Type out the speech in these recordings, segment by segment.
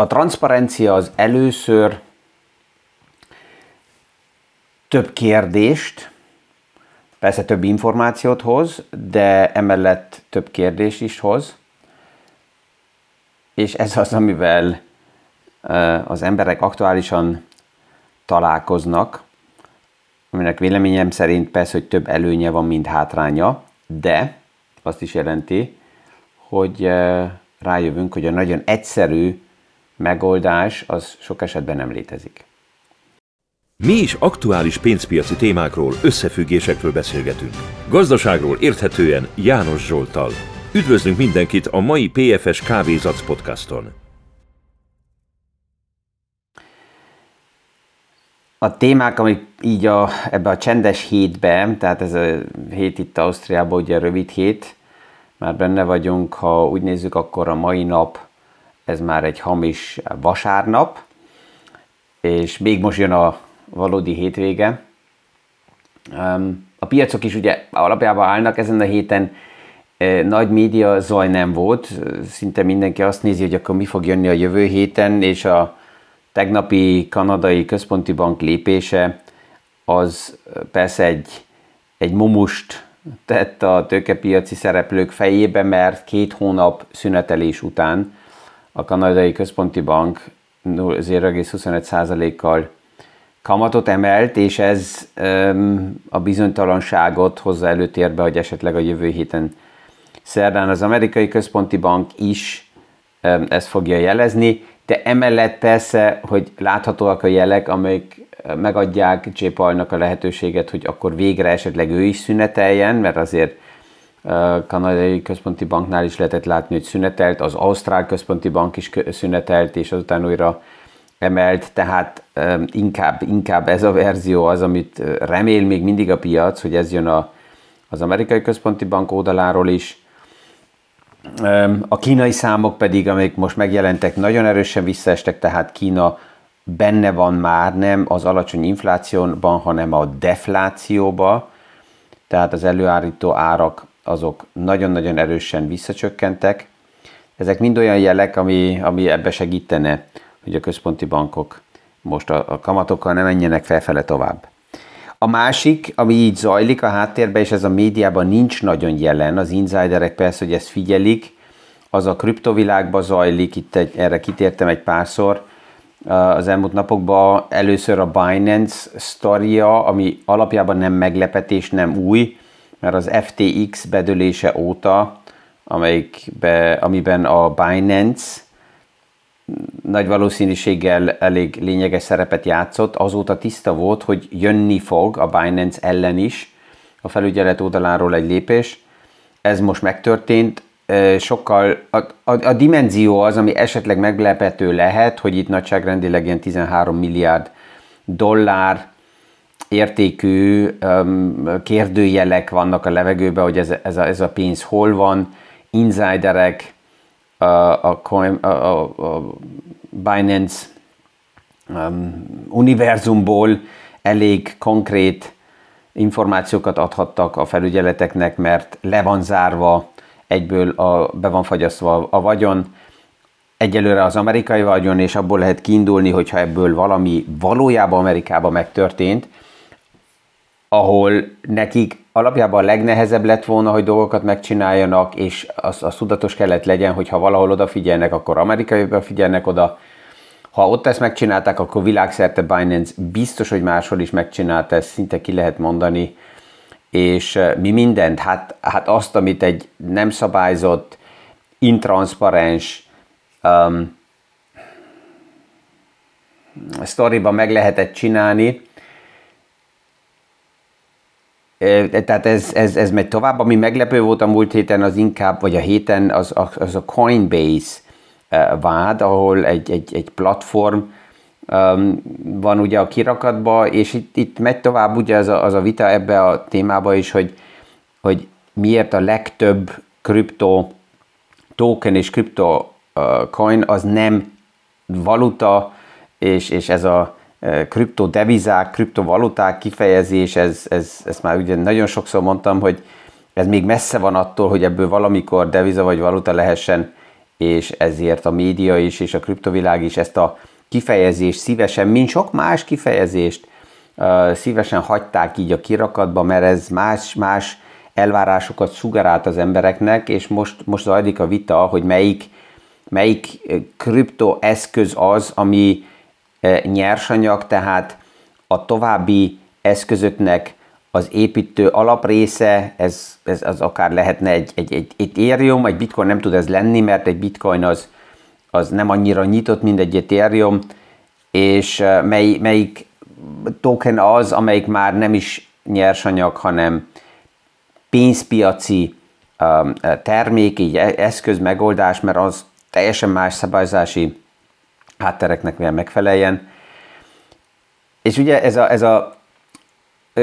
a transzparencia az először több kérdést, persze több információt hoz, de emellett több kérdést is hoz. És ez az, amivel az emberek aktuálisan találkoznak, aminek véleményem szerint persze, hogy több előnye van, mint hátránya, de azt is jelenti, hogy rájövünk, hogy a nagyon egyszerű megoldás az sok esetben nem létezik. Mi is aktuális pénzpiaci témákról, összefüggésekről beszélgetünk. Gazdaságról érthetően János Zsoltal. Üdvözlünk mindenkit a mai PFS Kávézac podcaston. A témák, amik így a, ebbe a csendes hétbe, tehát ez a hét itt Ausztriában, ugye a rövid hét, már benne vagyunk, ha úgy nézzük, akkor a mai nap, ez már egy hamis vasárnap, és még most jön a valódi hétvége. A piacok is ugye alapjában állnak ezen a héten, nagy média zaj nem volt, szinte mindenki azt nézi, hogy akkor mi fog jönni a jövő héten, és a tegnapi kanadai központi bank lépése az persze egy, egy momust tett a tőkepiaci szereplők fejébe, mert két hónap szünetelés után a kanadai központi bank 0,25%-kal kamatot emelt, és ez a bizonytalanságot hozza előtérbe, hogy esetleg a jövő héten szerdán az amerikai központi bank is ezt fogja jelezni, de emellett persze, hogy láthatóak a jelek, amelyek megadják J. A lehetőséget, hogy akkor végre esetleg ő is szüneteljen, mert azért kanadai központi banknál is lehetett látni, hogy szünetelt, az Ausztrál központi bank is szünetelt, és azután újra emelt, tehát inkább, inkább ez a verzió az, amit remél még mindig a piac, hogy ez jön a, az amerikai központi bank oldaláról is. A kínai számok pedig, amik most megjelentek, nagyon erősen visszaestek, tehát Kína benne van már nem az alacsony inflációban, hanem a deflációba, tehát az előállító árak azok nagyon-nagyon erősen visszacsökkentek. Ezek mind olyan jelek, ami, ami ebbe segítene hogy a központi bankok most a, a kamatokkal nem menjenek felfele tovább. A másik, ami így zajlik a háttérben, és ez a médiában nincs nagyon jelen, az insiderek persze, hogy ezt figyelik, az a kriptovilágban zajlik, itt egy, erre kitértem egy párszor, az elmúlt napokban először a Binance sztoria, ami alapjában nem meglepetés, nem új, mert az FTX bedölése óta, amelyikbe, amiben a Binance nagy valószínűséggel elég lényeges szerepet játszott, azóta tiszta volt, hogy jönni fog a Binance ellen is a felügyelet oldaláról egy lépés. Ez most megtörtént, sokkal, a, a, a dimenzió az, ami esetleg meglepető lehet, hogy itt nagyságrendileg ilyen 13 milliárd dollár értékű kérdőjelek vannak a levegőben, hogy ez, ez, a, ez a pénz hol van, insiderek, a, a, a, a Binance um, univerzumból elég konkrét információkat adhattak a felügyeleteknek, mert le van zárva, egyből a, be van fagyasztva a vagyon, egyelőre az amerikai vagyon, és abból lehet kiindulni, hogyha ebből valami valójában Amerikában megtörtént, ahol nekik alapjában a legnehezebb lett volna, hogy dolgokat megcsináljanak, és az, az tudatos kellett legyen, hogy ha valahol odafigyelnek, akkor amerikai figyelnek oda. Ha ott ezt megcsinálták, akkor világszerte Binance biztos, hogy máshol is megcsinálta, ezt szinte ki lehet mondani. És mi mindent? Hát, hát azt, amit egy nem szabályzott, intranszparens um, sztoriban meg lehetett csinálni, tehát ez, ez, ez megy tovább. Ami meglepő volt a múlt héten, az inkább, vagy a héten, az, az a Coinbase vád, ahol egy, egy, egy platform van ugye a kirakatba, és itt, itt megy tovább ugye az a, az a vita ebbe a témába is, hogy, hogy miért a legtöbb kripto token és kripto coin az nem valuta, és, és ez a kriptodevizák, kriptovaluták kifejezés, ez, ez, ezt már ugye nagyon sokszor mondtam, hogy ez még messze van attól, hogy ebből valamikor deviza vagy valuta lehessen. és ezért a média is, és a kriptovilág is ezt a kifejezést szívesen, mint sok más kifejezést, szívesen hagyták így a kirakatba, mert ez más-más elvárásokat sugarált az embereknek, és most, most zajlik a vita, hogy melyik, melyik kriptoeszköz az, ami nyersanyag, tehát a további eszközöknek az építő alaprésze, ez, ez az akár lehetne egy, egy, egy Ethereum, egy bitcoin nem tud ez lenni, mert egy bitcoin az, az nem annyira nyitott, mint egy Ethereum, és mely, melyik token az, amelyik már nem is nyersanyag, hanem pénzpiaci um, termék, így e, eszköz, megoldás, mert az teljesen más szabályzási háttereknek kell megfeleljen. És ugye ez a, ez a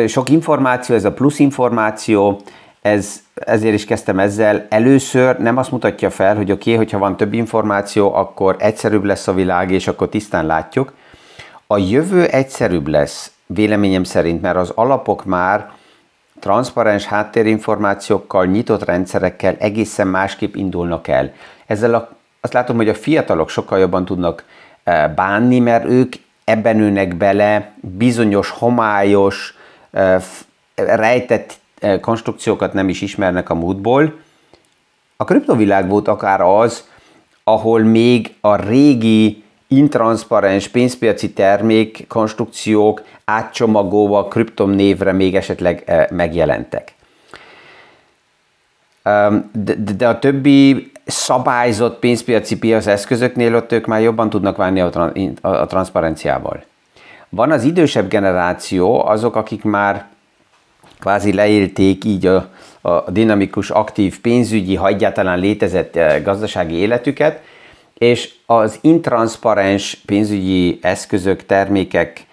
sok információ, ez a plusz információ, ez, ezért is kezdtem ezzel. Először nem azt mutatja fel, hogy oké, okay, hogyha van több információ, akkor egyszerűbb lesz a világ, és akkor tisztán látjuk. A jövő egyszerűbb lesz, véleményem szerint, mert az alapok már transzparens háttérinformációkkal, nyitott rendszerekkel egészen másképp indulnak el. Ezzel a, azt látom, hogy a fiatalok sokkal jobban tudnak bánni, mert ők ebben ülnek bele bizonyos homályos, rejtett konstrukciókat nem is ismernek a múltból. A kriptovilág volt akár az, ahol még a régi intranszparens pénzpiaci termék konstrukciók átcsomagolva kriptom névre még esetleg megjelentek. De, de a többi szabályzott pénzpiaci piac eszközöknél ott ők már jobban tudnak válni a, a, a transzparenciával. Van az idősebb generáció, azok, akik már kvázi leélték így a, a dinamikus, aktív pénzügyi, ha egyáltalán létezett eh, gazdasági életüket, és az intranszparens pénzügyi eszközök, termékek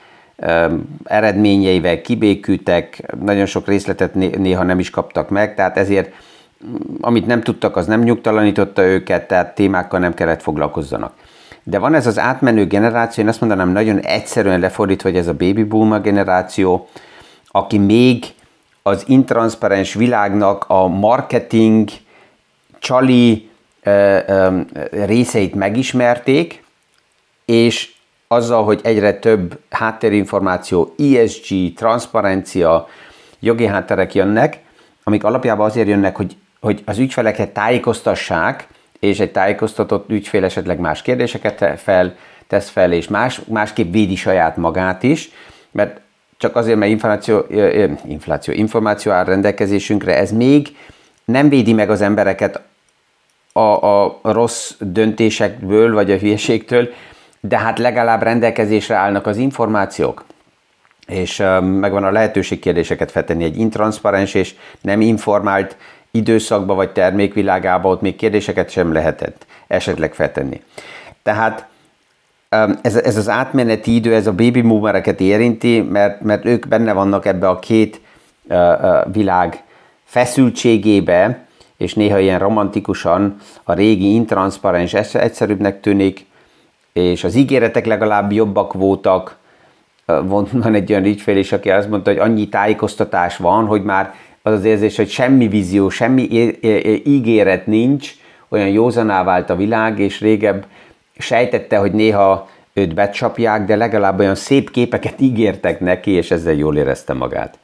eredményeivel kibékültek, nagyon sok részletet néha nem is kaptak meg, tehát ezért amit nem tudtak, az nem nyugtalanította őket, tehát témákkal nem kellett foglalkozzanak. De van ez az átmenő generáció, én azt mondanám nagyon egyszerűen lefordítva, hogy ez a baby boomer generáció, aki még az intranszparens világnak a marketing, csali, részeit megismerték, és azzal, hogy egyre több háttérinformáció, ESG, transzparencia, jogi hátterek jönnek, amik alapjában azért jönnek, hogy, hogy az ügyfeleket tájékoztassák, és egy tájékoztatott ügyfél esetleg más kérdéseket fel, tesz fel, és más, másképp védi saját magát is, mert csak azért, mert infláció, infláció, információ áll rendelkezésünkre, ez még nem védi meg az embereket a, a rossz döntésekből, vagy a hülyeségtől, de hát legalább rendelkezésre állnak az információk, és megvan a lehetőség kérdéseket feltenni egy intranszparens és nem informált időszakba vagy termékvilágába, ott még kérdéseket sem lehetett esetleg feltenni. Tehát ez, ez az átmeneti idő, ez a baby boomereket érinti, mert, mert ők benne vannak ebbe a két világ feszültségébe, és néha ilyen romantikusan a régi intranszparens egyszerűbbnek tűnik, és az ígéretek legalább jobbak voltak. Van egy olyan ügyfél is, aki azt mondta, hogy annyi tájékoztatás van, hogy már az az érzés, hogy semmi vízió, semmi ígéret nincs, olyan józaná vált a világ, és régebb sejtette, hogy néha őt becsapják, de legalább olyan szép képeket ígértek neki, és ezzel jól érezte magát.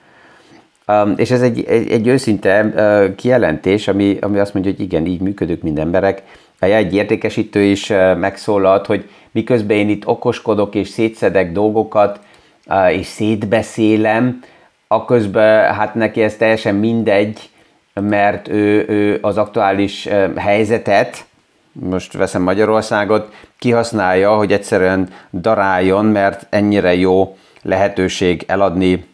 Um, és ez egy, egy, egy őszinte uh, kijelentés, ami, ami azt mondja, hogy igen, így működünk mind emberek. Egy értékesítő is uh, megszólalt, hogy miközben én itt okoskodok és szétszedek dolgokat, uh, és szétbeszélem, aközben hát neki ez teljesen mindegy, mert ő, ő az aktuális helyzetet, most veszem Magyarországot, kihasználja, hogy egyszerűen daráljon, mert ennyire jó lehetőség eladni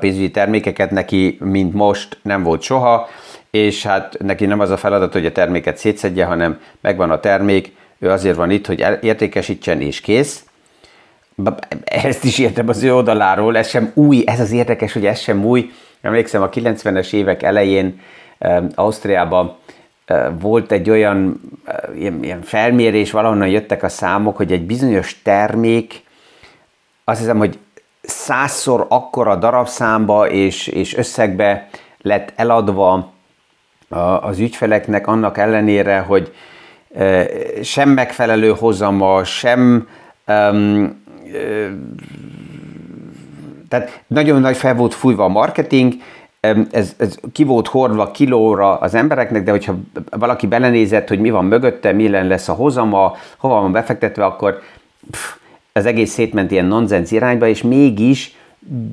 pénzügyi termékeket neki, mint most nem volt soha, és hát neki nem az a feladat, hogy a terméket szétszedje, hanem megvan a termék, ő azért van itt, hogy értékesítsen és kész. Ezt is értem az ő oldaláról, ez sem új, ez az érdekes, hogy ez sem új. Emlékszem, a 90-es évek elején Ausztriában volt egy olyan ilyen felmérés, valahonnan jöttek a számok, hogy egy bizonyos termék, azt hiszem, hogy százszor akkora darabszámba és, és összegbe lett eladva az ügyfeleknek annak ellenére, hogy sem megfelelő hozama, sem tehát nagyon nagy fel volt fújva a marketing, ez, ez ki volt hordva kilóra az embereknek, de hogyha valaki belenézett, hogy mi van mögötte, milyen lesz a hozama, hova van befektetve, akkor pff, az egész szétment ilyen nonsens irányba, és mégis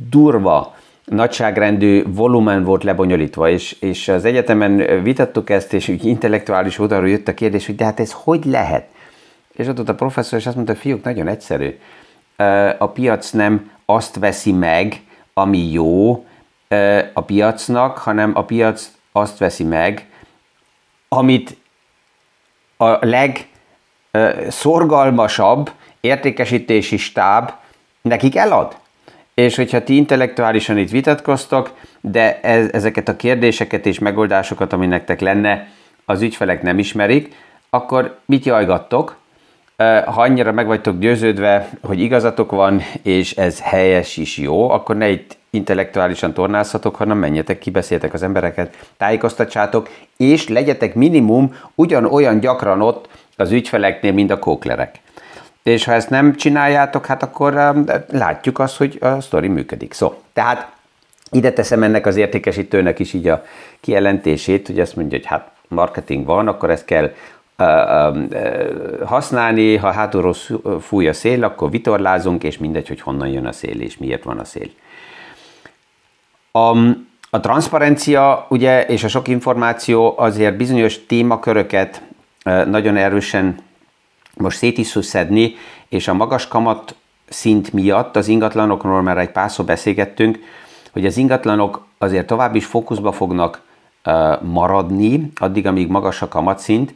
durva nagyságrendű volumen volt lebonyolítva, és, és az egyetemen vitattuk ezt, és úgy intellektuális oldalról jött a kérdés, hogy de hát ez hogy lehet? És ott, ott a professzor, és azt mondta, fiúk, nagyon egyszerű. A piac nem azt veszi meg, ami jó a piacnak, hanem a piac azt veszi meg, amit a legszorgalmasabb értékesítési stáb nekik elad. És hogyha ti intellektuálisan itt vitatkoztok, de ez, ezeket a kérdéseket és megoldásokat, ami nektek lenne, az ügyfelek nem ismerik, akkor mit jajgattok? Ha annyira meg vagytok győződve, hogy igazatok van, és ez helyes is jó, akkor ne itt intellektuálisan tornázhatok, hanem menjetek ki, beszéltek az embereket, tájékoztatsátok, és legyetek minimum ugyanolyan gyakran ott az ügyfeleknél, mint a kóklerek. És ha ezt nem csináljátok, hát akkor látjuk azt, hogy a sztori működik. Szó, tehát ide teszem ennek az értékesítőnek is így a kijelentését, hogy azt mondja, hogy hát marketing van, akkor ezt kell használni, ha hátulról fúj a szél, akkor vitorlázunk, és mindegy, hogy honnan jön a szél, és miért van a szél. A, a transzparencia ugye, és a sok információ azért bizonyos témaköröket nagyon erősen most szét is szedni, és a magas kamat szint miatt az ingatlanokról már egy párszor beszélgettünk, hogy az ingatlanok azért tovább is fókuszba fognak maradni, addig, amíg magas a kamatszint,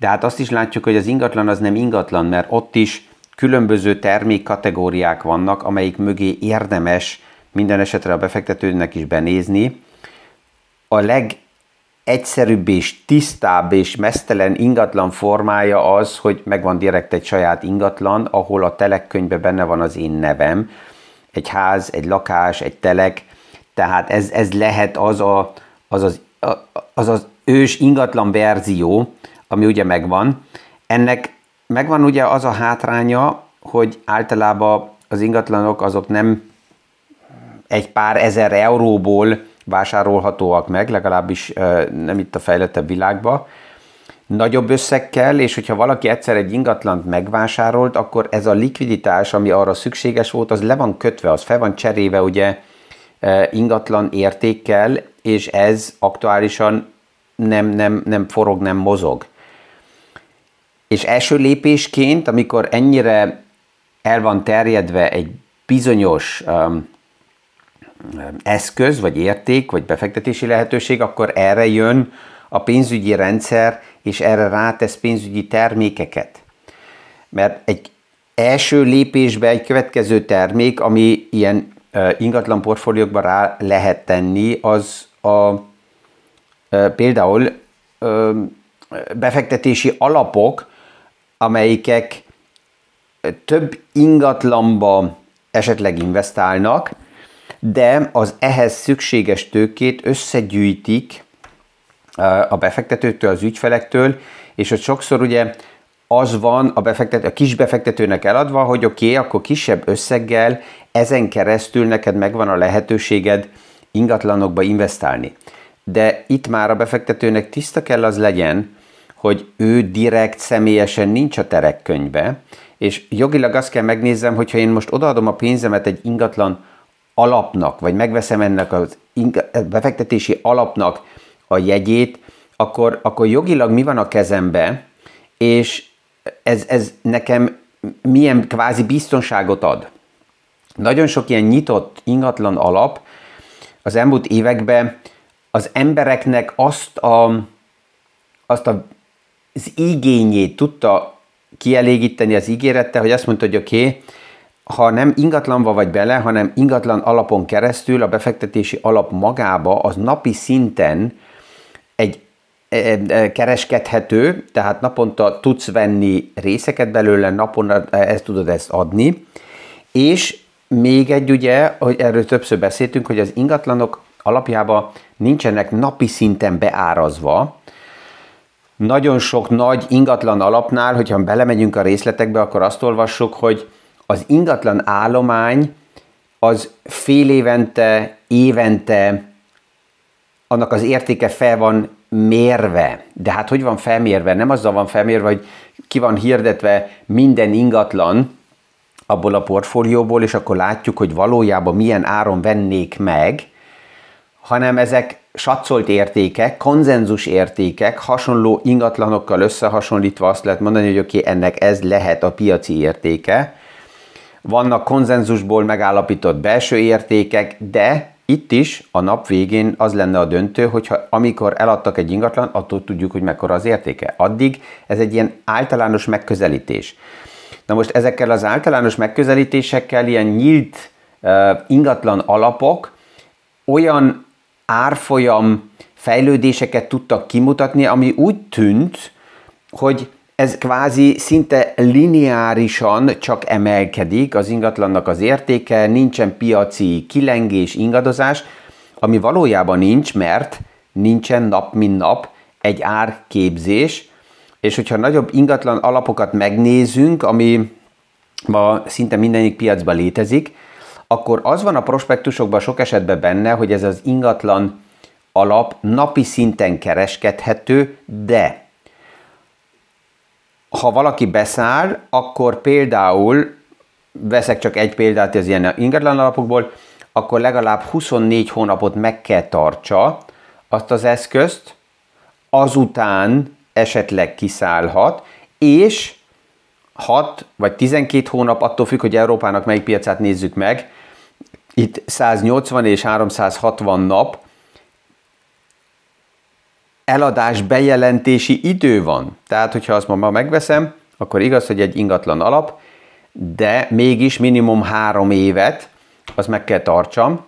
de hát azt is látjuk, hogy az ingatlan az nem ingatlan, mert ott is különböző termékkategóriák vannak, amelyik mögé érdemes minden esetre a befektetőnek is benézni. A legegyszerűbb és tisztább és mesztelen ingatlan formája az, hogy megvan direkt egy saját ingatlan, ahol a telekkönyvben benne van az én nevem. Egy ház, egy lakás, egy telek, tehát ez, ez lehet az, a, az, az, az az ős ingatlan verzió, ami ugye megvan. Ennek megvan ugye az a hátránya, hogy általában az ingatlanok azok nem egy pár ezer euróból vásárolhatóak meg, legalábbis nem itt a fejlettebb világban. Nagyobb összeg kell, és hogyha valaki egyszer egy ingatlant megvásárolt, akkor ez a likviditás, ami arra szükséges volt, az le van kötve, az fel van cseréve ugye ingatlan értékkel, és ez aktuálisan nem, nem, nem forog, nem mozog. És első lépésként, amikor ennyire el van terjedve egy bizonyos um, eszköz, vagy érték, vagy befektetési lehetőség, akkor erre jön a pénzügyi rendszer, és erre rátesz pénzügyi termékeket. Mert egy első lépésbe egy következő termék, ami ilyen ingatlan portfóliókban rá lehet tenni, az a, például befektetési alapok, amelyikek több ingatlanba esetleg investálnak, de az ehhez szükséges tőkét összegyűjtik a befektetőtől, az ügyfelektől, és ott sokszor ugye az van a, befektető, a kis befektetőnek eladva, hogy oké, okay, akkor kisebb összeggel ezen keresztül neked megvan a lehetőséged ingatlanokba investálni. De itt már a befektetőnek tiszta kell az legyen, hogy ő direkt személyesen nincs a terekkönyvbe, és jogilag azt kell megnézzem, hogyha én most odaadom a pénzemet egy ingatlan alapnak, vagy megveszem ennek a befektetési alapnak a jegyét, akkor, akkor jogilag mi van a kezembe, és ez, ez nekem milyen kvázi biztonságot ad. Nagyon sok ilyen nyitott ingatlan alap az elmúlt években az embereknek azt a, azt a az igényét tudta kielégíteni az ígérette, hogy azt mondta, hogy oké, okay, ha nem ingatlanba vagy bele, hanem ingatlan alapon keresztül a befektetési alap magába az napi szinten egy e, e, kereskedhető, tehát naponta tudsz venni részeket belőle, napon ezt tudod ezt adni, és még egy ugye, hogy erről többször beszéltünk, hogy az ingatlanok alapjában nincsenek napi szinten beárazva, nagyon sok nagy ingatlan alapnál, hogyha belemegyünk a részletekbe, akkor azt olvassuk, hogy az ingatlan állomány az fél évente, évente annak az értéke fel van mérve. De hát hogy van felmérve? Nem azzal van felmérve, hogy ki van hirdetve minden ingatlan abból a portfólióból, és akkor látjuk, hogy valójában milyen áron vennék meg, hanem ezek satszolt értékek, konzenzus értékek, hasonló ingatlanokkal összehasonlítva azt lehet mondani, hogy oké, okay, ennek ez lehet a piaci értéke. Vannak konzenzusból megállapított belső értékek, de itt is a nap végén az lenne a döntő, hogyha amikor eladtak egy ingatlan, attól tudjuk, hogy mekkora az értéke. Addig ez egy ilyen általános megközelítés. Na most ezekkel az általános megközelítésekkel ilyen nyílt uh, ingatlan alapok olyan árfolyam fejlődéseket tudtak kimutatni, ami úgy tűnt, hogy ez kvázi szinte lineárisan csak emelkedik. Az ingatlannak az értéke, nincsen piaci kilengés, ingadozás, ami valójában nincs, mert nincsen nap mint nap egy árképzés, és hogyha nagyobb ingatlan alapokat megnézünk, ami ma szinte mindenik piacban létezik, akkor az van a prospektusokban sok esetben benne, hogy ez az ingatlan alap napi szinten kereskedhető, de ha valaki beszáll, akkor például, veszek csak egy példát az ilyen ingatlan alapokból, akkor legalább 24 hónapot meg kell tartsa azt az eszközt, azután esetleg kiszállhat, és 6 vagy 12 hónap, attól függ, hogy Európának melyik piacát nézzük meg, itt 180 és 360 nap eladás bejelentési idő van. Tehát, hogyha azt ma megveszem, akkor igaz, hogy egy ingatlan alap, de mégis minimum három évet, az meg kell tartsam,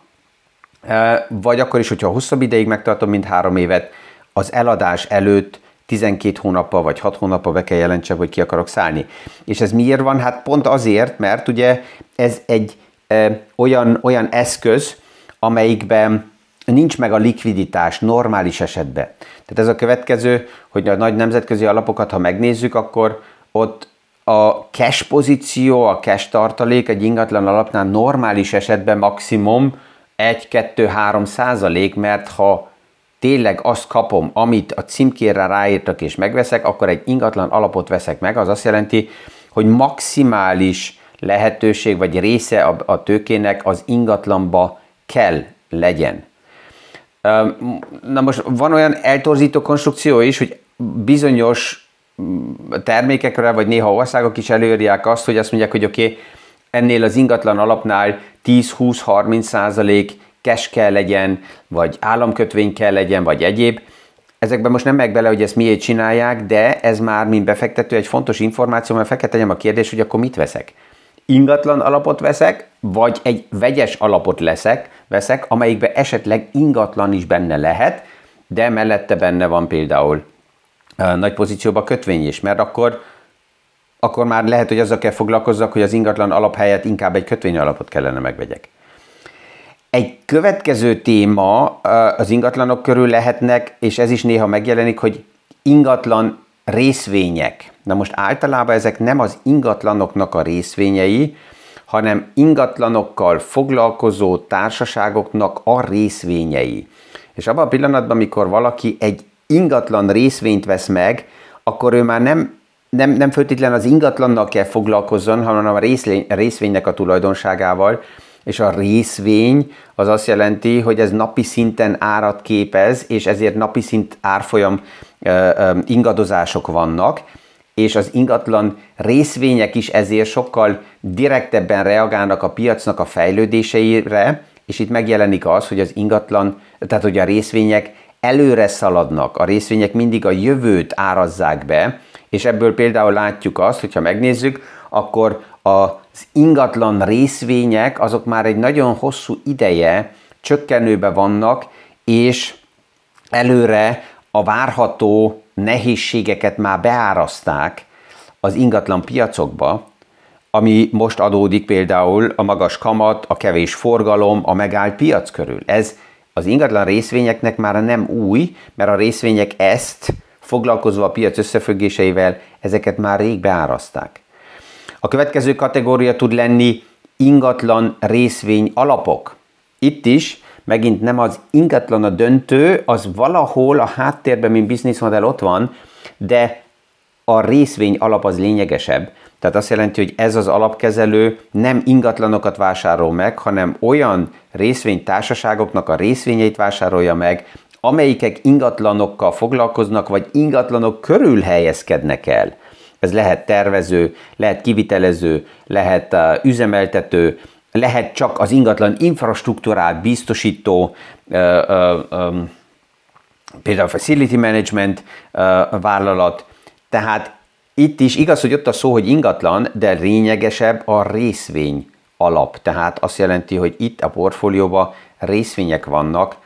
vagy akkor is, hogyha hosszabb ideig megtartom, mint három évet, az eladás előtt 12 hónappal vagy 6 hónappal be kell jelentsem, hogy ki akarok szállni. És ez miért van? Hát pont azért, mert ugye ez egy olyan, olyan eszköz, amelyikben nincs meg a likviditás normális esetben. Tehát ez a következő, hogy a nagy nemzetközi alapokat, ha megnézzük, akkor ott a cash pozíció, a cash tartalék egy ingatlan alapnál normális esetben maximum 1-2-3 százalék, mert ha tényleg azt kapom, amit a címkérre ráírtak és megveszek, akkor egy ingatlan alapot veszek meg, az azt jelenti, hogy maximális lehetőség vagy része a, a tőkének az ingatlanba kell legyen. Na most van olyan eltorzító konstrukció is, hogy bizonyos mm, termékekre, vagy néha országok is előírják azt, hogy azt mondják, hogy oké, okay, ennél az ingatlan alapnál 10-20-30 százalék cash kell legyen, vagy államkötvény kell legyen, vagy egyéb. Ezekben most nem meg bele, hogy ezt miért csinálják, de ez már, mint befektető, egy fontos információ, mert fel a kérdés, hogy akkor mit veszek ingatlan alapot veszek, vagy egy vegyes alapot leszek, veszek, amelyikben esetleg ingatlan is benne lehet, de mellette benne van például nagy pozícióban kötvény is, mert akkor, akkor már lehet, hogy azzal kell foglalkozzak, hogy az ingatlan alap helyett inkább egy kötvény alapot kellene megvegyek. Egy következő téma az ingatlanok körül lehetnek, és ez is néha megjelenik, hogy ingatlan részvények. Na most általában ezek nem az ingatlanoknak a részvényei, hanem ingatlanokkal foglalkozó társaságoknak a részvényei. És abban a pillanatban, amikor valaki egy ingatlan részvényt vesz meg, akkor ő már nem, nem, nem föltétlen az ingatlannal kell foglalkozzon, hanem a részlény, részvénynek a tulajdonságával, és a részvény az azt jelenti, hogy ez napi szinten árat képez, és ezért napi szint árfolyam ingadozások vannak, és az ingatlan részvények is ezért sokkal direktebben reagálnak a piacnak a fejlődéseire, és itt megjelenik az, hogy az ingatlan, tehát hogy a részvények előre szaladnak, a részvények mindig a jövőt árazzák be, és ebből például látjuk azt, hogyha megnézzük, akkor az ingatlan részvények azok már egy nagyon hosszú ideje csökkenőbe vannak, és előre a várható nehézségeket már beáraszták az ingatlan piacokba, ami most adódik például a magas kamat, a kevés forgalom, a megállt piac körül. Ez az ingatlan részvényeknek már nem új, mert a részvények ezt foglalkozva a piac összefüggéseivel, ezeket már rég beáraszták. A következő kategória tud lenni ingatlan részvény alapok. Itt is megint nem az ingatlan a döntő, az valahol a háttérben, mint bizniszmodell ott van, de a részvény alap az lényegesebb. Tehát azt jelenti, hogy ez az alapkezelő nem ingatlanokat vásárol meg, hanem olyan részvénytársaságoknak a részvényeit vásárolja meg, amelyikek ingatlanokkal foglalkoznak, vagy ingatlanok körül helyezkednek el. Ez lehet tervező, lehet kivitelező, lehet uh, üzemeltető, lehet csak az ingatlan infrastruktúrát biztosító, például facility management vállalat. Tehát itt is igaz, hogy ott a szó, hogy ingatlan, de lényegesebb a részvény alap. Tehát azt jelenti, hogy itt a portfólióban részvények vannak,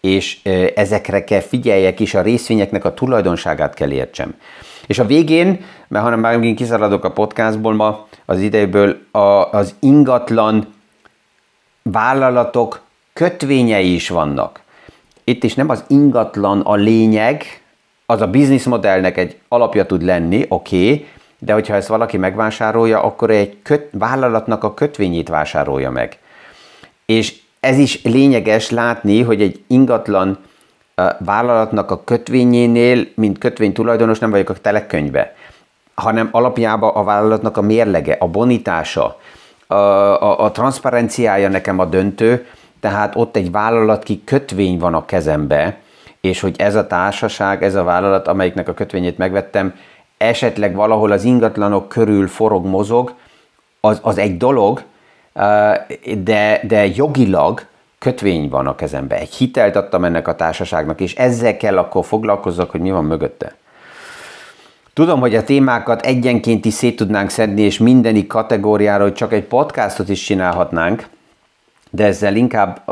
és ezekre kell figyeljek, és a részvényeknek a tulajdonságát kell értsem. És a végén, mert hanem már megint kiszaladok a podcastból ma, az idejéből az ingatlan vállalatok kötvényei is vannak. Itt is nem az ingatlan a lényeg, az a bizniszmodellnek egy alapja tud lenni, oké, okay, de hogyha ezt valaki megvásárolja, akkor egy köt, vállalatnak a kötvényét vásárolja meg. És ez is lényeges látni, hogy egy ingatlan vállalatnak a kötvényénél, mint kötvény tulajdonos nem vagyok a telekönyvbe, hanem alapjában a vállalatnak a mérlege, a bonitása, a, a, a transzparenciája nekem a döntő, tehát ott egy vállalat ki kötvény van a kezembe, és hogy ez a társaság, ez a vállalat, amelyiknek a kötvényét megvettem, esetleg valahol az ingatlanok körül forog, mozog, az, az egy dolog, de, de jogilag kötvény van a kezembe. Egy hitelt adtam ennek a társaságnak, és ezzel kell akkor foglalkozzak, hogy mi van mögötte. Tudom, hogy a témákat egyenként is szét tudnánk szedni, és mindeni kategóriáról csak egy podcastot is csinálhatnánk, de ezzel inkább,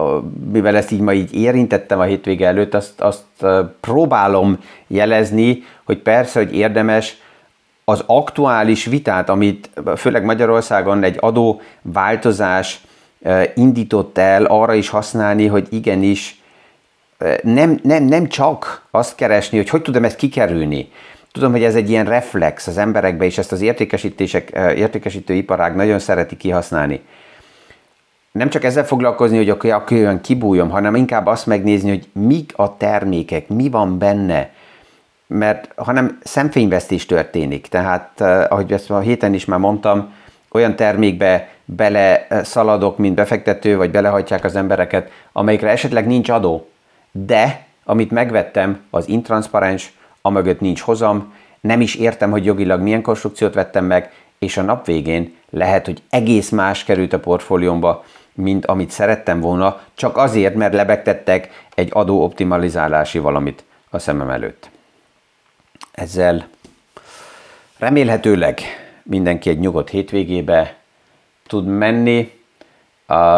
mivel ezt így ma így érintettem a hétvége előtt, azt, azt próbálom jelezni, hogy persze, hogy érdemes az aktuális vitát, amit főleg Magyarországon egy adó változás indított el, arra is használni, hogy igenis nem, nem, nem csak azt keresni, hogy hogy tudom ezt kikerülni. Tudom, hogy ez egy ilyen reflex az emberekbe, és ezt az értékesítések, értékesítő iparág nagyon szereti kihasználni. Nem csak ezzel foglalkozni, hogy akkor, akkor olyan kibújom, hanem inkább azt megnézni, hogy mik a termékek, mi van benne, mert hanem szemfényvesztés történik. Tehát, eh, ahogy ezt a héten is már mondtam, olyan termékbe bele szaladok, mint befektető, vagy belehajtják az embereket, amelyikre esetleg nincs adó, de amit megvettem, az intranszparens, amögött nincs hozam, nem is értem, hogy jogilag milyen konstrukciót vettem meg, és a nap végén lehet, hogy egész más került a portfóliómba, mint amit szerettem volna, csak azért, mert lebegtettek egy adóoptimalizálási valamit a szemem előtt. Ezzel remélhetőleg mindenki egy nyugodt hétvégébe tud menni.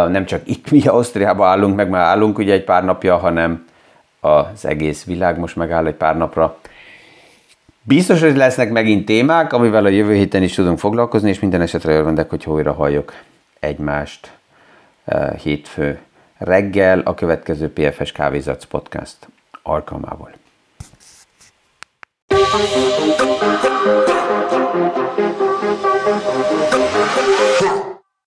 Nem csak itt mi Ausztriába állunk, meg már állunk ugye egy pár napja, hanem az egész világ most megáll egy pár napra. Biztos, hogy lesznek megint témák, amivel a jövő héten is tudunk foglalkozni, és minden esetre örvendek, hogy újra halljuk egymást hétfő reggel a következő PFS Kávézatsz podcast alkalmából. Thank you.